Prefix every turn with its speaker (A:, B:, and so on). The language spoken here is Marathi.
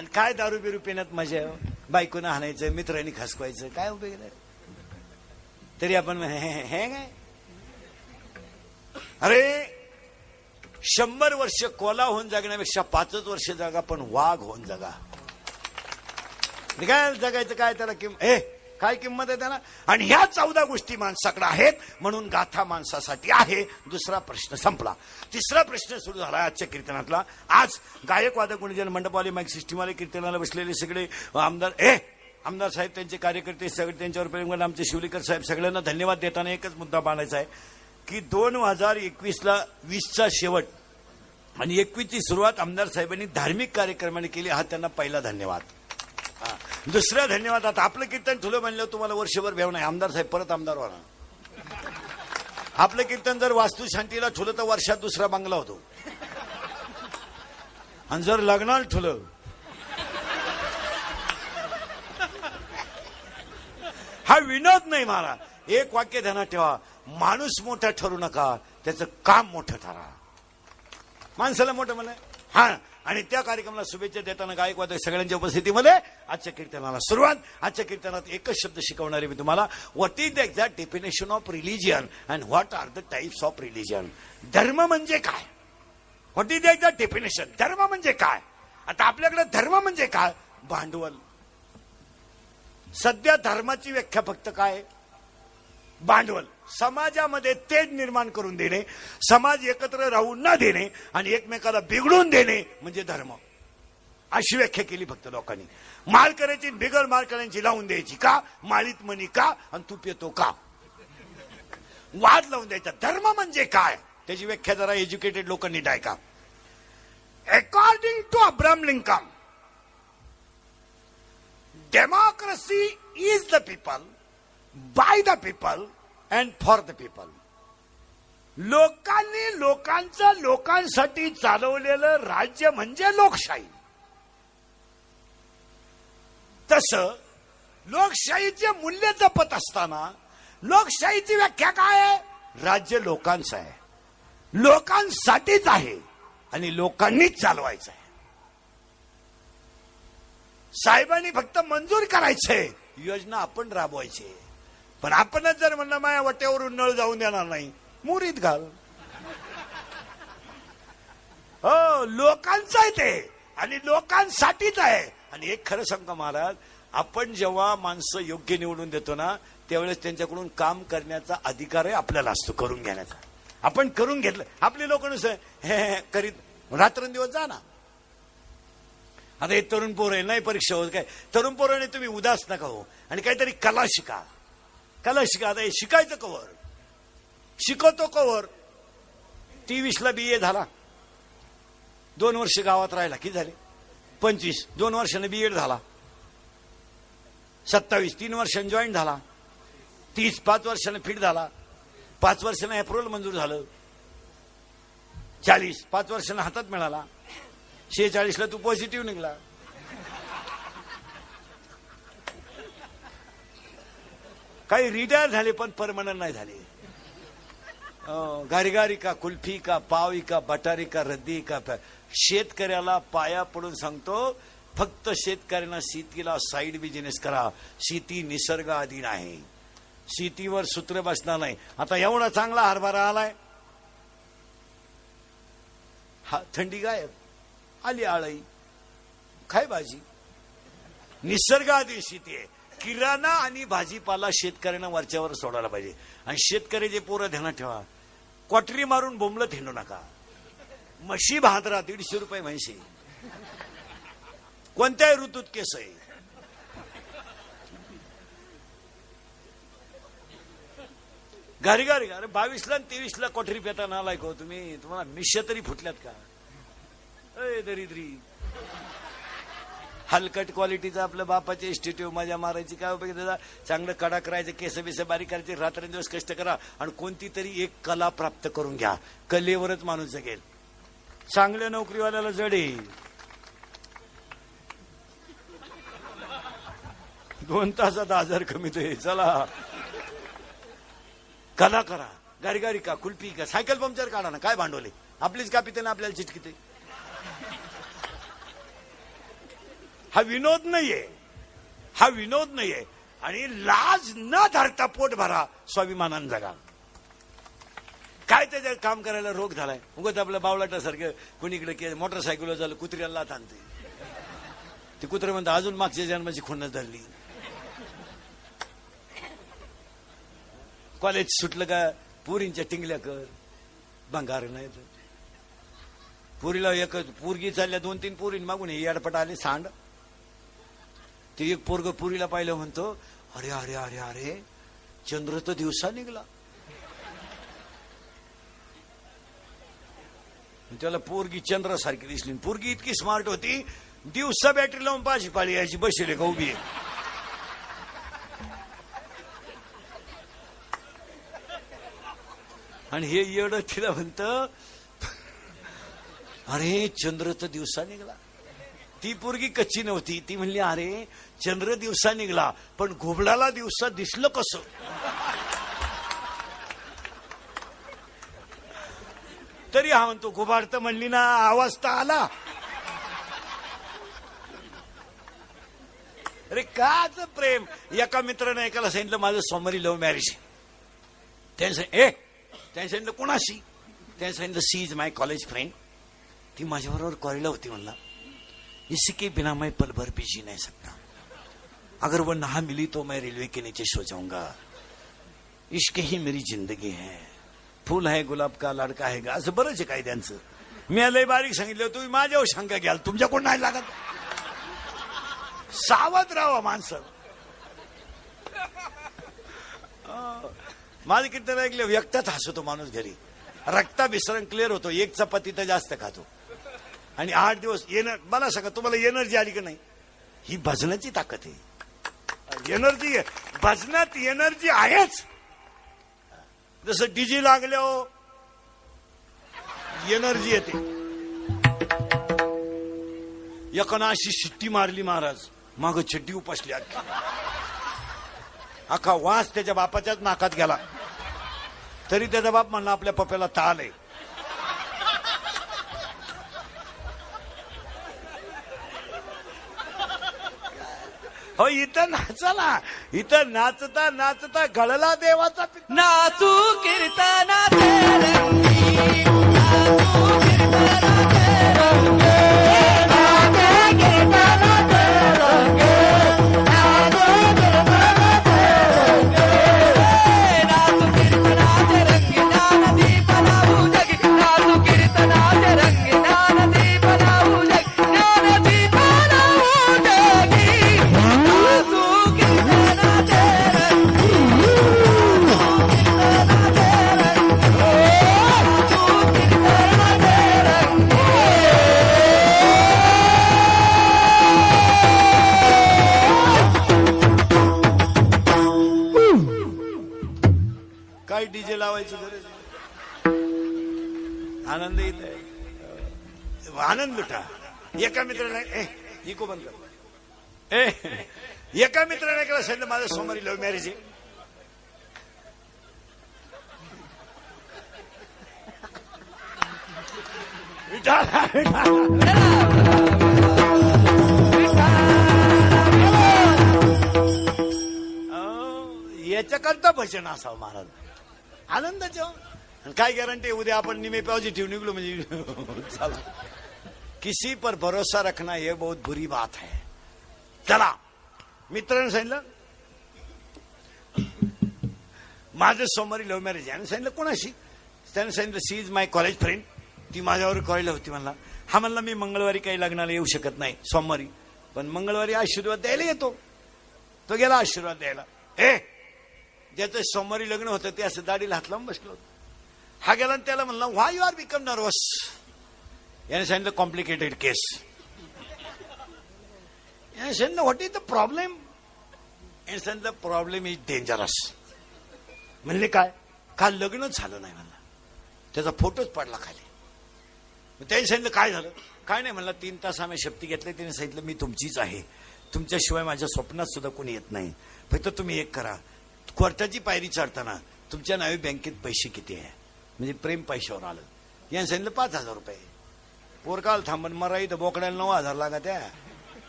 A: आणि काय दारू बिरू पिण्यात मजा आहे हो? बायकोनं हाणायचं मित्रांनी खसकवायचं काय उपयोग तरी आपण हे काय? अरे शंभर वर्ष कोला होऊन जगण्यापेक्षा पाचच वर्ष जगा पण वाघ होऊन जगा. काय जगायचं काय त्याला किंवा ए काय किंमत आहे त्याला? आणि ह्या चौदा गोष्टी माणसाकडे आहेत म्हणून गाथा माणसासाठी आहे. दुसरा प्रश्न संपला. तिसरा प्रश्न सुरू झाला आजच्या कीर्तनातला. आज गायक वादक गुणजन मंडपवाले माईक सिस्टीमवाले कीर्तनाला बसलेले सगळे आमदार ए आमदार साहेब त्यांचे कार्यकर्ते सगळे त्यांच्यावर प्रेम आमचे शिवलीकर साहेब सगळ्यांना धन्यवाद देताना एकच मुद्दा मांडायचा आहे की दोन हजार एकवीसला वीसचा शेवट आणि एकवीसची सुरुवात आमदार साहेबांनी धार्मिक कार्यक्रमाने केली हा त्यांना पहिला धन्यवाद. दुसरा धन्यवाद. आता आपलं कीर्तन ठुलं म्हणलं तुम्हाला वर्षभर भेव नाही. आमदार साहेब परत आमदार व्हा आपलं कीर्तन जर वास्तू शांतीला ठुलं तर वर्षात दुसरा बांगला होतो. आणि जर लग्नाला ठुलं हा विनोद नाही मला एक वाक्य ध्यानात ठेवा. माणूस मोठा ठरू नका. त्याचं काम मोठं ठरा. माणसाला मोठं म्हणा. हा. आणि त्या कार्यक्रमाला शुभेच्छा देताना गायकवाद सगळ्यांच्या उपस्थितीमध्ये आजच्या कीर्तनाला सुरुवात. आजच्या कीर्तनात एकच शब्द शिकवणारे मी तुम्हाला. What is the exact definition of religion and what are the types of religion धर्म म्हणजे काय? What is the exact definition धर्म म्हणजे काय? आता आपल्याकडे धर्म म्हणजे काय? भांडवल. सध्या धर्माची व्याख्या फक्त काय? आहे? भांडवल. समाजामध्ये तेज निर्माण करून देणे समाज एकत्र राहून न देणे आणि एकमेकाला बिघडून देणे म्हणजे धर्म. अशी व्याख्या केली फक्त लोकांनी. माल करायची बिगर माल करायची लावून द्यायची का? माळीत मनी का? आणि तूप येतो का? वाद लावून द्यायचा. धर्म म्हणजे काय? त्याची व्याख्या जरा एज्युकेटेड लोकांनी ऐका. According to Abraham Lincoln democracy is the people by the people and for the people लोकांनी लोकांचं लोकांसाठी चालवलेलं राज्य म्हणजे लोकशाही. तस लोकशाहीचे मूल्य जपत असताना लोकशाहीची व्याख्या काय आहे? राज्य लोकांचं आहे. लोकांसाठीच आहे आणि लोकांनीच चालवायचं आहे. साहेबांनी फक्त मंजूर करायचंय योजना आपण राबवायची. पण आपणच जर म्हणलं माझ्या वाट्यावरून नळ जाऊन देणार नाही. मुरीत घाल. हो लोकांचं आहे ते. आणि लोकांसाठीच आहे. आणि एक खरं सांगतो महाराज आपण जेव्हा माणसं योग्य निवडून देतो ना त्यावेळेस त्यांच्याकडून काम करण्याचा अधिकारही आपल्याला असतो करून घेण्याचा. आपण करून घेतलं. आपली लोक नुसतं हे हे करीत रात्रंदिवस जा ना. आता हे तरुण पोर आहे नाही परीक्षा होत काय? तरुण पोराने तुम्ही उदास नका हो. आणि काहीतरी कला शिका. कला शिका शिकायचं कवर शिकवतो कवर तेवीसला बी ए झाला. दोन वर्ष गावात राहिला. किती झाले? पंचवीस. दोन वर्षाने बी एड झाला. सत्तावीस. तीन वर्षाने जॉईन झाला. तीस. पाच वर्षाने फिट झाला. पाच वर्षाने अप्रुव्हल मंजूर झालं. चाळीस. पाच वर्षाने हातात मिळाला. शेहेचाळीसला तू पॉझिटिव्ह निघला. काही रिटायर झाले पण परमनंट नाही झाले. अं, गारीगारी का कुल्फी का पावी का बटारी का रद्दी का शेतकऱ्याला पाया पडून सांगतो फक्त शेतकऱ्यांना शेतीला साईड बिझनेस करा. शेती निसर्ग अधीन आहे. शेतीवर सूत्र बसणार नाही. आता एवढा चांगला हरभरा आलाय. हा थंडी गायब. आली आळई. काय भाजी? निसर्गाधीन शेती आहे. किराणा आणि भाजीपाला शेतकऱ्यांना वरच्यावर सोडायला पाहिजे. आणि शेतकऱ्याचे पोरं ध्यानात ठेवा. क्वाटरी मारून बोंबलत हिंडू नका. म्हशी भादरा दीडशे रुपये म्हैशी. कोणत्याही ऋतूत केस आहे. घरी घरी अरे बावीसला आणि तेवीसला कोठरी पेता आलाय हो तुम्ही. तुम्हाला मिश्य तरी फुटल्यात का? अय दरिद्री. हलकट क्वालिटीचा आपलं बापाचे इन्स्टिट्यूट मजा मारायची काय उपयोग त्याचा चांगलं कडा करायचं केस बिस बारीक करायचे रात्रंदिवस कष्ट करा आणि कोणती तरी एक कला प्राप्त करून घ्या. कलेवरच माणूस जगेल. चांगल्या नोकरीवाल्याला जड येईल दोन तासात आजार कमी तो चला. कला करा. गारी गारी का? कुलपी का? सायकल पंक्चर काढा ना. काय भांडवले आपलीच कापी पिते ना आपल्याला चिटकिते हा विनोद नाहीये. हा विनोद नाहीये. आणि लाज न धरता पोट भरा स्वाभिमानान जगा. काय त्याच्यात काम करायला रोग झालाय? उगत आपल्या बावलाटासारखं कुणीकडे की मोटरसायकलवर झालं कुत्र्याला आणते. ते कुत्रे म्हणतात अजून मागच्या जन्माची खुन्नस धरली. कॉलेज सुटलं का पुरींच्या टिंगल्या कर भंगार नाही तर. पुरीला एक पोरगी चालल्या दोन तीन पुरीन मागून हे अडपट आले सांड. ते एक पोरग पुरीला पाहिलं म्हणतो अरे अरे अरे अरे चंद्र तर दिवसा निघला. त्याला पोरगी चंद्रासारखी दिसली. पोरगी इतकी स्मार्ट होती दिवसा बॅटरी लावून पाशी पाळी यायची बसले का उभी आणि हे येड तिला म्हणत अरे चंद्र तर दिवसा निघला. ती पोरगी कच्ची नव्हती. ती म्हणली अरे चंद्र दिवसा निघला पण घोबडाला दिवसा दिसलं कसं? तरी हा म्हणतो घुबाड तर म्हणली ना आवाज तर आला. अरे काच प्रेम. एका मित्राने एकाला सांगितलं माझं सोमवारी लव्ह मॅरेज त्याने सांगितलं ए? त्याने सांगितलं कोणाशी? त्याने सांगितलं she is my college friend. ती माझ्याबरोबर कॉलेजला होती म्हणला. इसी के बिना मैं पल भर भी जी नहीं सकता। अगर वो ना मिली तो मैं रेलवे के नीचे सो जाऊँगा। इश्क ही मेरी ज़िंदगी है। फूल है, गुलाब का, लाडका है का असं बरंच त्यांचं मी लय बारीक सांगितलं तुम्ही माझ्यावर शंका घ्याल तुमच्याकडून नाही लागत। सावध राहा माणसं माझं कीर्तन ऐकलं व्यक्तच हसतो माणूस घरी। रक्ता विसरण क्लिअर होतो, एक चपाती तर जास्त खातो। आणि आठ दिवस येणार मला सांगा तुम्हाला एनर्जी आली का नाही? ही भजनाची ताकद आहे. एनर्जी भजनात एनर्जी आहेच. जसं डीजी लागल्या हो एनर्जी येते. एकानं अशी शिट्टी मारली महाराज माग चड्डी उपसली अख्खी अख्खा वास त्याच्या बापाच्याच नाकात गेला. तरी त्याचा बाप म्हणला आपल्या पप्याला ताल आहे. हो इथं नाचला. इथं नाचता नाचता घडला देवाचा
B: नाचू कीर्तनाचे
A: आनंद लुटा एका मित्राला ए इको बंद कर. ए. एका मित्राने केलं सांगितलं माझं सोमवारी लव्ह मॅरेज आहे. याच्याकरता भजन असावं महाराज. आनंदाचं. आणि काय गॅरंटी उद्या आपण निमे पॉझिटिव्ह निघलो म्हणजे चला. किसी पर भरोसा रखना ये बहुत बुरी बात है. चला. मित्राने सांगितलं? माझं सोमवारी लव्ह मॅरेज आहे. सांगितलं कोणाशी? त्याने सांगितलं she is my college friend ती माझ्यावर कॉलेजला होती म्हणला. हा म्हणला, मी मंगळवारी काही लग्नाला येऊ शकत नाही सोमवारी. पण मंगळवारी आशीर्वाद द्यायला येतो. तो गेला आशीर्वाद द्यायला. ए, ज्याचं सोमवारी लग्न होतं, ते असं दाढीला हात लावून बसलो होतो. हा गेला आणि त्याला म्हणला why you are become nervous याने सांगितलं कॉम्प्लिकेटेड केस याने सांगितलं व्हॉट इज द प्रॉब्लेम याने सांगितलं प्रॉब्लेम इज डेंजरस म्हणले काय काल लग्नच झालं नाही म्हणला त्याचा फोटोच पडला खाली मग त्याने सांगितलं काय झालं काय नाही म्हणला तीन तास आम्ही शक्ती घेतली त्याने सांगितलं मी तुमचीच आहे तुमच्याशिवाय माझ्या स्वप्नात सुद्धा कोणी येत नाही फक्त तुम्ही एक करा कोर्टाची पायरी चढताना तुमच्या नावे बँकेत पैसे किती आहे म्हणजे प्रेम पैशावर आलं. यांनी सांगितलं पाच हजार रुपये. पोरकाल थांबन मरा इथं बोकड्याला नऊ हजार लागा त्या